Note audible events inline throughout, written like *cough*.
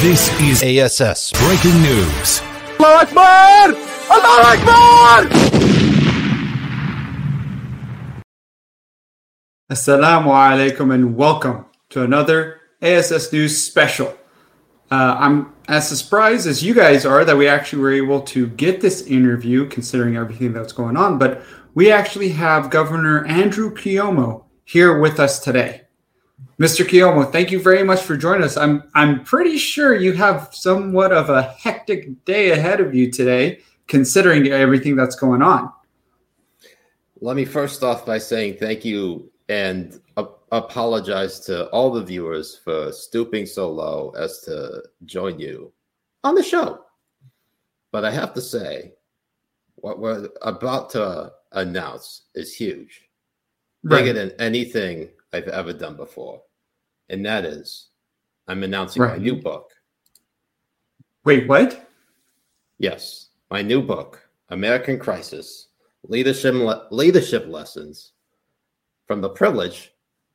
This is ASS Breaking News. Allah Akbar! Allah Akbar! Assalamu alaikum and welcome to another ASS News special. Uh, I'm as surprised as you guys are that we actually were able to get this interview, considering everything that's going on. But we actually have Governor Andrew Cuomo here with us today. Mr. Cuomo, thank you very much for joining us. I'm I'm pretty sure you have somewhat of a hectic day ahead of you today, considering everything that's going on. Let me first off by saying thank you and apologize to all the viewers for stooping so low as to join you on the show. But I have to say, what we're about to announce is huge, Right. bigger than anything I've ever done before. And that is, I'm announcing my new book. Wait, what? Yes, my new book, American Crisis Leadership, Le- Leadership Lessons from the Privilege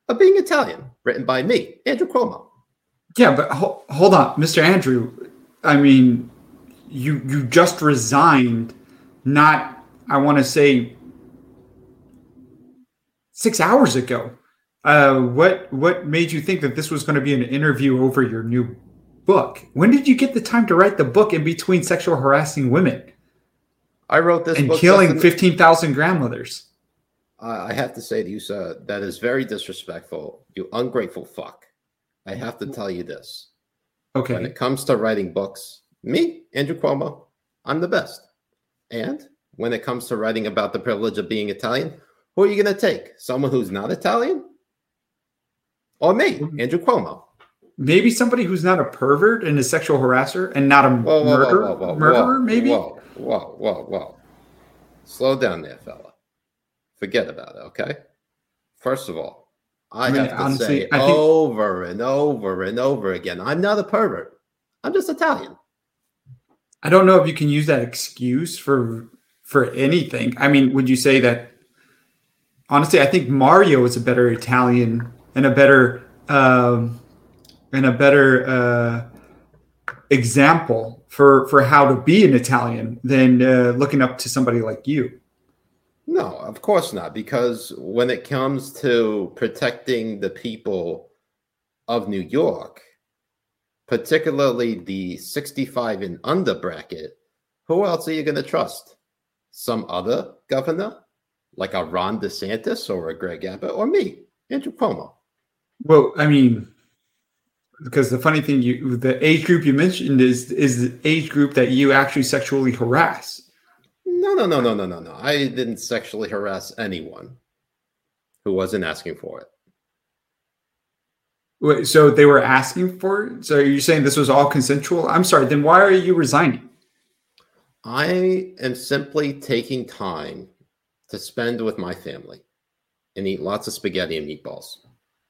of Being Italian, written by me, Andrew Cuomo. Yeah, but ho- hold on, Mr. Andrew. I mean, you you just resigned. Not, I want to say, six hours ago. Uh, what what made you think that this was going to be an interview over your new book? When did you get the time to write the book in between sexual harassing women I wrote this and killing fifteen thousand grandmothers? Uh, I have to say to you, sir, that is very disrespectful. You ungrateful fuck. I have to tell you this. Okay. When it comes to writing books, me, Andrew Cuomo, I'm the best. And when it comes to writing about the privilege of being Italian, who are you going to take? Someone who's not Italian? Or me. Andrew Cuomo? maybe somebody who's not a pervert and a sexual harasser and not a Whoa, whoa, murderer. whoa, murderer, maybe. Whoa, whoa, whoa, whoa. Slow down there, fella. Forget about it, okay? First of all, I, I mean, have to honestly, say think- over and over and over again, I'm not a pervert. I'm just Italian. I don't know if you can use that excuse for for anything. I mean, would you say that honestly, I think Mario is a better Italian and a better um and a better uh example for for how to be an Italian than uh, looking up to somebody like you. No, of course not. Because when it comes to protecting the people of New York, particularly the 65 and under bracket, who else are you going to trust? Some other governor, like a Ron DeSantis or a Greg Abbott, or me, Andrew Cuomo? Well, I mean, because the funny thing, you the age group you mentioned is is the age group that you actually sexually harass. No, no, no, no, no, no, no. I didn't sexually harass anyone who wasn't asking for it. Wait, so they were asking for it? So you're saying this was all consensual? I'm sorry. Then why are you resigning? I am simply taking time to spend with my family and eat lots of spaghetti and meatballs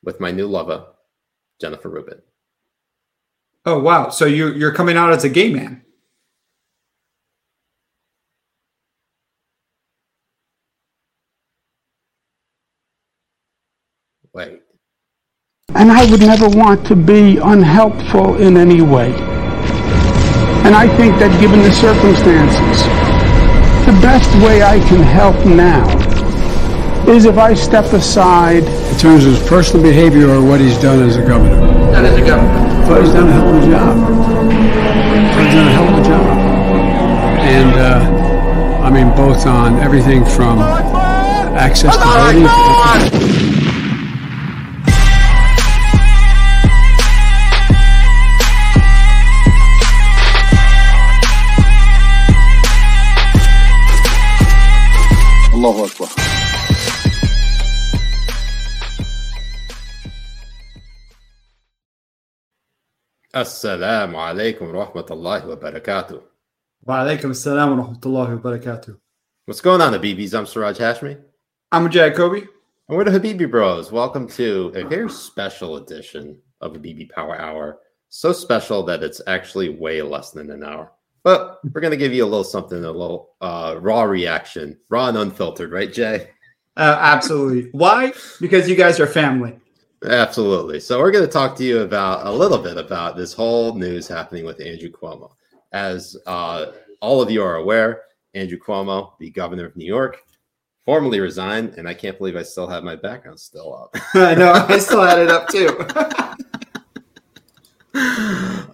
with my new lover, Jennifer Rubin. Oh wow. So you you're coming out as a gay man. Wait, And I would never want to be unhelpful in any way. And I think that given the circumstances, the best way I can help now is if I step aside. in terms of his personal behavior or what he's done as a governor. That is a governor. But he's done a hell of a job. He's done a hell of a job. And, uh, I mean, both on everything from access to voting. Allahu Akbar. Assalamu alaikum wa rahmatullahi wa barakatuh. Wa alaikum assalam wa rahmatullahi wa barakatuh. What's going on, Habibis? I'm Siraj Hashmi. I'm Jack Kobe. And we're the Habibi Bros. Welcome to a very special edition of Habibi Power Hour. So special that it's actually way less than an hour. But we're going to give you a little something, a little uh, raw reaction, raw and unfiltered, right, Jay? Uh, absolutely. Why? Because you guys are family. Absolutely. So we're going to talk to you about a little bit about this whole news happening with Andrew Cuomo. As uh, all of you are aware, Andrew Cuomo, the governor of New York, formally resigned, and I can't believe I still have my background still up. *laughs* I know. I still had it up too. *laughs*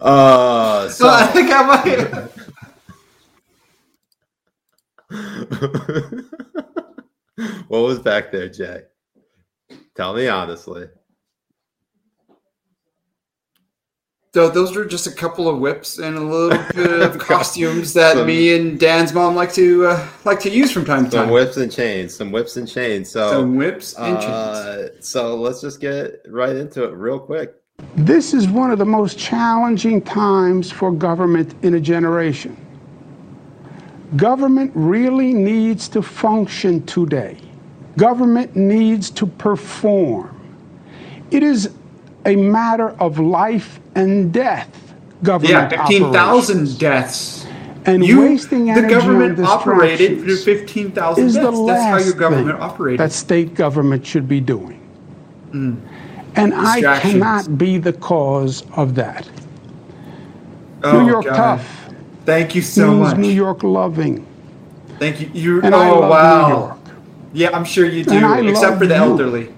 uh, so I think I might. *laughs* what was back there, Jay? Tell me honestly. So those were just a couple of whips and a little bit of *laughs* costumes that Some- me and Dan's mom like to uh, like to use from time to time. Some whips and chains. Some whips and chains. So, Some whips and chains. uh, so let's just get right into it real quick. This is one of the most challenging times for government in a generation. Government really needs to function today. Government needs to perform. It is a matter of life and death. Government Yeah, fifteen thousand deaths. And You, wasting the government operated for distractions fifteen thousand is deaths. the That's how your government operated. that state government should be doing. Mm. And I cannot be the cause of that. Oh, New York God. tough, Thank you so means much. New York loving, Thank you. You. and oh I love wow. New York. Yeah, I'm sure you do. Except for the you. elderly.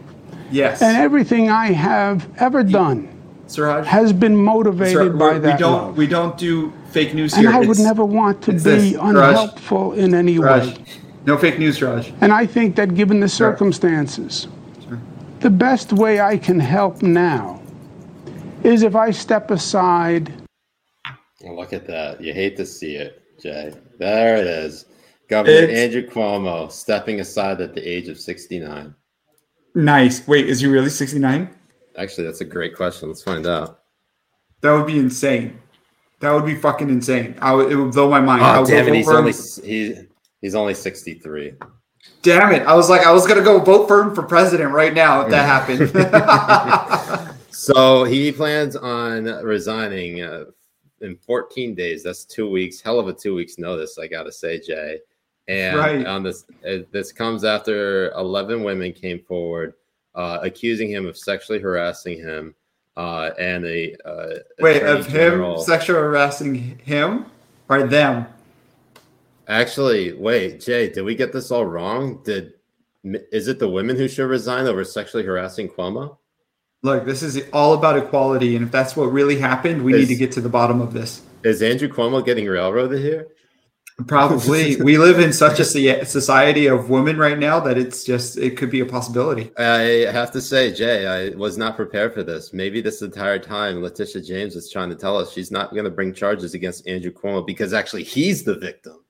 Yes. And everything I have ever done Siraj. has been Sir, motivated by we that don't love. we don't do fake news and here. I would never want to be this, Raj. unhelpful in any Raj. way. No fake news, Raj. And I think that given the circumstances, the best way I can help now is if I step aside Oh, look at that. You hate to see it, Jay. There it is. Governor It's- Andrew Cuomo stepping aside at the age of 69. Nice. Wait, is he really 69? Actually, that's a great question. Let's find out. That would be insane. That would be fucking insane. I would, it would blow my mind. I Oh, would damn it. He's only he, he's only 63. Damn it. I was like, I was gonna go vote for him for president right now if that happened. *laughs* *laughs* So he plans on resigning uh, in 14 days. That's two weeks. Hell of a two weeks notice, I got to say, Jay. And Right. on this, uh, this comes after 11 women came forward uh, accusing him of sexually harassing him. Uh, and a uh, Wait, of him general- sexual harassing him or them? Actually, wait, Jay, did we get this all wrong? Did is it the women who should resign over sexually harassing Cuomo? Look, this is all about equality, and if that's what really happened, we need to get to the bottom of this. Is Andrew Cuomo getting railroaded here? Probably. *laughs* we live in such a society of women right now that it's just it could be a possibility. I have to say, Jay, I was not prepared for this. Maybe this entire time, Letitia James was trying to tell us she's not going to bring charges against Andrew Cuomo because actually he's the victim.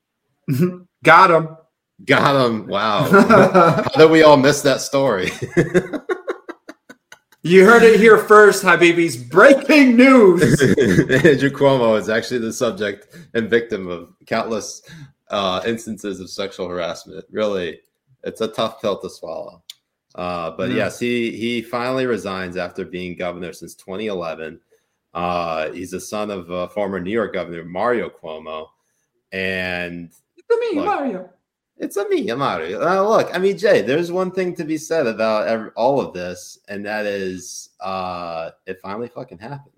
Mm-hmm. Got him. Got him. Wow. *laughs* How did we all miss that story? *laughs* You heard it here first, Habibis. Breaking news. *laughs* Andrew Cuomo is actually the subject and victim of countless uh, instances of sexual harassment. Really, it's a tough pill to swallow. Uh, but yes, he he finally resigns after being governor since 2011. Uh, he's the son of uh, former New York Governor Mario Cuomo, and Look. Mario. It's a me, Mario. Uh, look, I mean, Jay, there's one thing to be said about ev all of this, and that is uh, it finally fucking happened.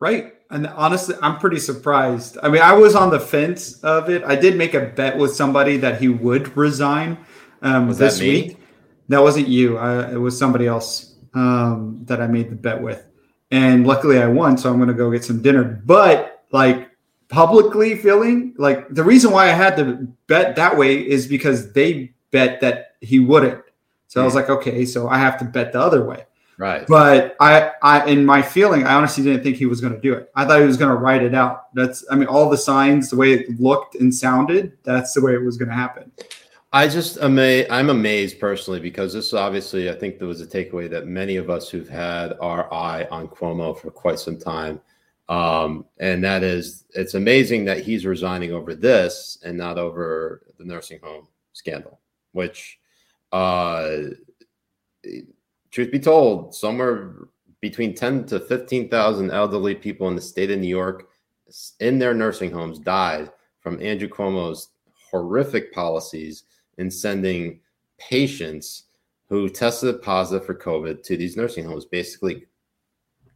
Right. And honestly, I'm pretty surprised. I mean, I was on the fence of it. I did make a bet with somebody that he would resign um, Was that this me? week. That wasn't you. I, it was somebody else um, that I made the bet with. And luckily I won. So I'm going to go get some dinner. But like publicly feeling like the reason why I had to bet that way is because they bet that he wouldn't. So I was like, okay, so I have to bet the other way. Right. But I, I, in my feeling, I honestly didn't think he was going to do it. I thought he was going to write it out. That's, I mean, all the signs, the way it looked and sounded, that's the way it was going to happen. I just ama- I'm amazed personally because this obviously I think there was a takeaway that many of us who've had our eye on Cuomo for quite some time, um, and that is it's amazing that he's resigning over this and not over the nursing home scandal, which, uh, truth be told, somewhere between ten to fifteen thousand elderly people in the state of New York in their nursing homes died from Andrew Cuomo's horrific policies in sending patients who tested positive for COVID to these nursing homes, basically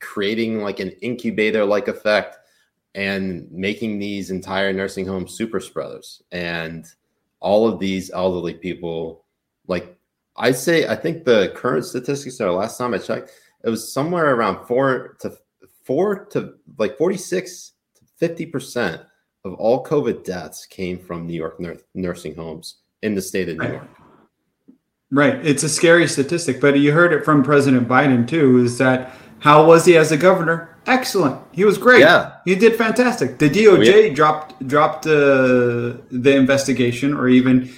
creating like an incubator like effect and making these entire nursing homes super spreaders. And all of these elderly people, like I'd say, I think the current statistics are last time I checked, it was somewhere around four to four to like 46 to 50 percent of all COVID deaths came from New York nur- nursing homes in the state of New York. Right. It's a scary statistic, but you heard it from President Biden too. Is that how was he as a governor? Excellent. He was great. Yeah. he did fantastic. The DOJ dropped dropped uh, the investigation, or even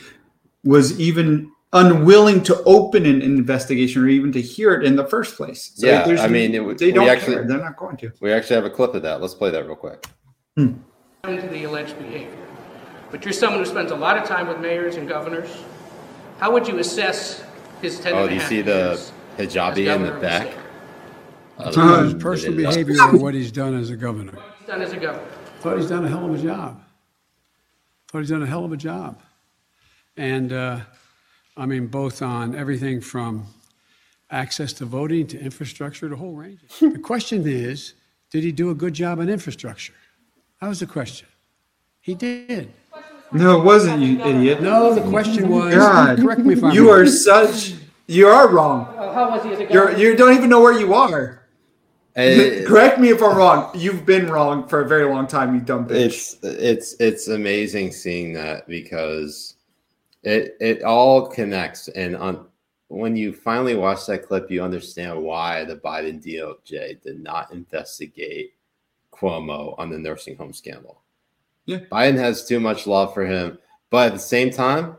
was even unwilling to open an investigation or even to hear it in the first place. So Yeah, I mean, it- they don't actually- care. They're not going to. We actually have a clip of that. Let's play that real quick. into the alleged behavior. But you're someone who spends a lot of time with mayors and governors. How would you assess his ten Oh, Oh, do you see the years as hijabi in the of back? State? Uh, his Uh, personal behavior *laughs* or what he's done as a governor. He's done as a governor. Thought he's done a hell of a job. Thought he's done a hell of a job. And uh, I mean, both on everything from access to voting to infrastructure, the whole range. the question is, did he do a good job on infrastructure? That was the question. He did. No, it wasn't you, idiot. No, the question was. God, correct me if I'm you wrong. are such. You are wrong. How was he as a You're governor? you don't even know where you are. And Correct me if I'm wrong. You've been wrong for a very long time, you dumb bitch. it's it's it's amazing seeing that because it it all connects and on when you finally watch that clip you understand why the Biden DOJ did not investigate Cuomo on the nursing home scandal. Yeah. Biden has too much love for him, but at the same time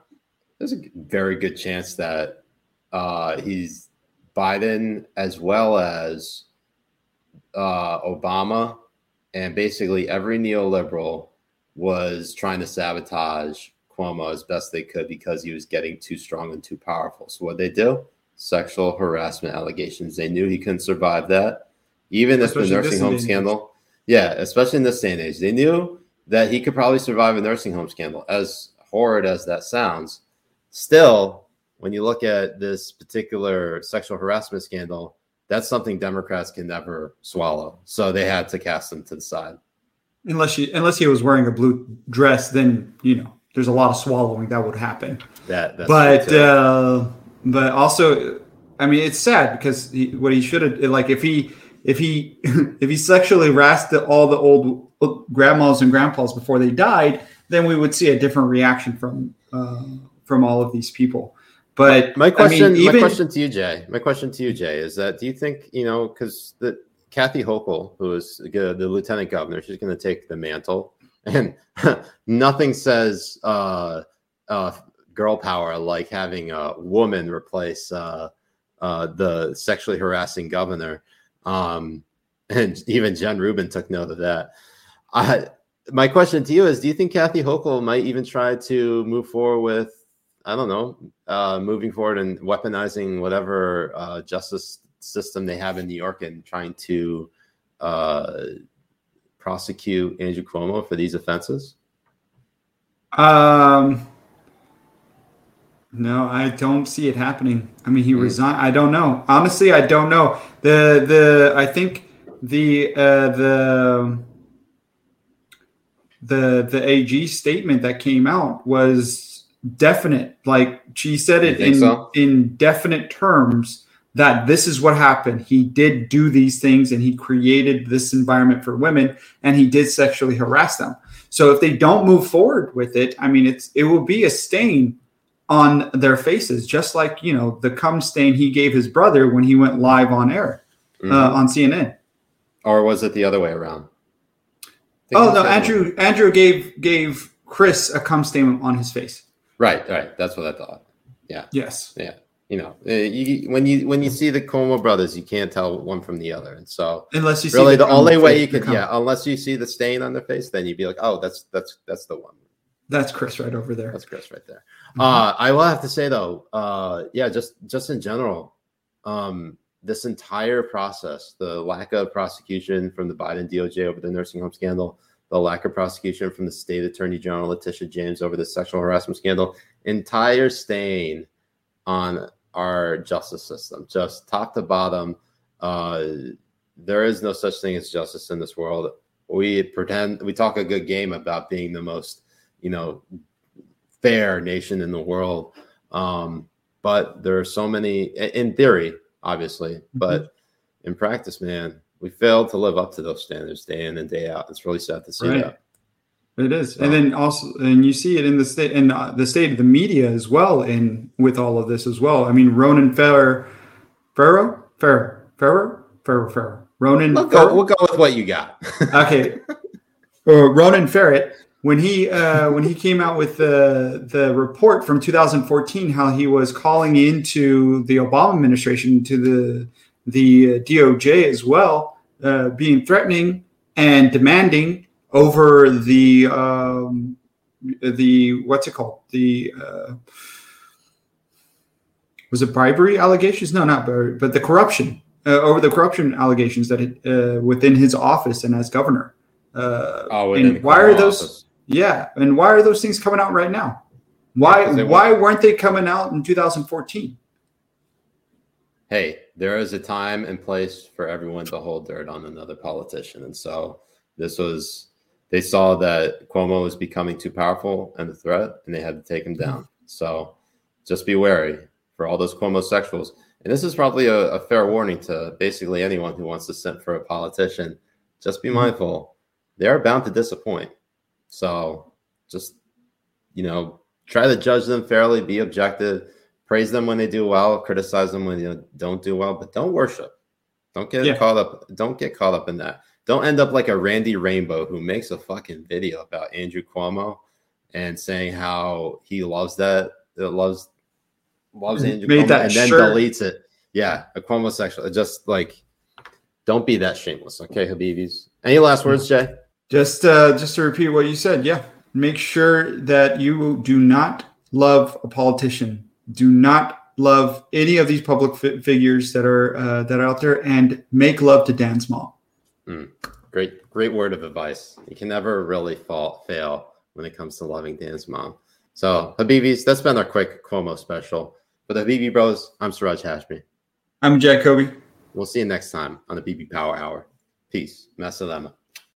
there's a very good chance that uh, he's Biden as well as uh, Obama and basically every neoliberal was trying to sabotage Cuomo as best they could because he was getting too strong and too powerful. So what they do? Sexual harassment allegations. They knew he couldn't survive that, even if the Especially nursing home day and age. scandal. Yeah, especially in this day and age, they knew that he could probably survive a nursing home scandal. As horrid as that sounds, still, when you look at this particular sexual harassment scandal, that's something Democrats can never swallow. So they had to cast him to the side. Unless you unless he was wearing a blue dress, then you know there's a lot of swallowing that would happen. That, that's but uh, but also, I mean, it's sad because he, what he should have like if he if he *laughs* if he sexually harassed the, all the old grandmas and grandpas before they died, then we would see a different reaction from uh, from all of these people. But my I question, mean, even my question to you, Jay, my question to you, Jay, is that do you think you know because the Kathy Hochul, who is the the lieutenant governor, she's going to take the mantle, *laughs* and *laughs* nothing says uh, uh, girl power like having a woman replace uh, uh, the sexually harassing governor. Um, and even Jen Rubin took note of that. I, my question to you is: Do you think Kathy Hochul might even try to move forward with I don't know, uh, moving forward and weaponizing whatever uh, justice system they have in New York and trying to uh, prosecute Andrew Cuomo for these offenses? Um, no, I don't see it happening. I mean, he resigned. I don't know. Honestly, I don't know. The the I think the uh, the the the AG statement that came out was definite. Like she said it in so? in definite terms that this is what happened. He did do these things and he created this environment for women and he did sexually harass them. So if they don't move forward with it, I mean, it's it will be a stain on their faces, just like you know the cum stain he gave his brother when he went live on air Mhm. uh, on CNN. or was it the other way around? Oh no, Andrew Andrew gave gave Chris a cum stain on his face. Right, right. That's what I thought. Yeah, Yes. yeah. You know, uh, you, when you when you see the Cuomo brothers, you can't tell one from the other, and so Unless you see really the cum only way you the could yeah unless you see the stain on their face then you'd be like oh that's that's that's the one That's Chris right over there. that's chris right there Mm-hmm. uh i will have to say though uh yeah just just in general um this entire process the lack of prosecution from the biden doj over the nursing home scandal the lack of prosecution from the state attorney general letitia james over the sexual harassment scandal entire stain on our justice system, just top to bottom. Uh, there is no such thing as justice in this world. We pretend we talk a good game about being the most, you know, fair nation in the world. Um, but there are so many in theory, obviously, mm-hmm. but in practice, man, we fail to live up to those standards day in and day out. It's really sad to see right. that. It is, and then also, and you see it in the state, in uh, the state of the media as well, in with all of this as well. I mean, Ronan Farrow, Farrow, Farrow, Farrow, Farrow, Ronan. We'll go, we'll go with what you got. *laughs* okay, uh, Ronan Farrow, when he uh, when he came out with the the report from 2014, how he was calling into the Obama administration to the the DOJ as well, uh, being threatening and demanding over the um, the what's it called the uh, was it bribery allegations? No, not bribery, but the corruption uh, over the corruption allegations that it, uh, within his office and as governor. Uh, oh, and why are those? Office. Yeah, and why are those things coming out right now? Why why weren't they coming out in 2014? Hey, there is a time and place for everyone to hold dirt on another politician, and so this was they saw that Cuomo was becoming too powerful and a threat, and they had to take him down. So just be wary for all those Cuomo sexuals. And this is probably a, a, fair warning to basically anyone who wants to sit for a politician. Just be mm-hmm. mindful; they are bound to disappoint. So just you know, try to judge them fairly, be objective, praise them when they do well, criticize them when they don't do well, but don't worship. Don't get yeah. caught up. Don't get caught up in that. Don't end up like a Randy Rainbow who makes a fucking video about Andrew Cuomo and saying how he loves that, that loves loves Andrew Made Cuomo, and then shirt. deletes it. Yeah, a Cuomo sexual. Just like, don't be that shameless, okay, Habibis. Any last words, Jay? Just uh, just to repeat what you said. Yeah, make sure that you do not love a politician. Do not love any of these public fi- figures that are uh, that are out there, and make love to Dan's mom. Mm, great, great word of advice. You can never really fall, fail when it comes to loving Dan's mom. So, Habibis, that's been our quick Cuomo special. For the Habibi Bros, I'm Siraj Hashmi. I'm Jack Kobe. We'll see you next time on the BB Power Hour. Peace. Masalema.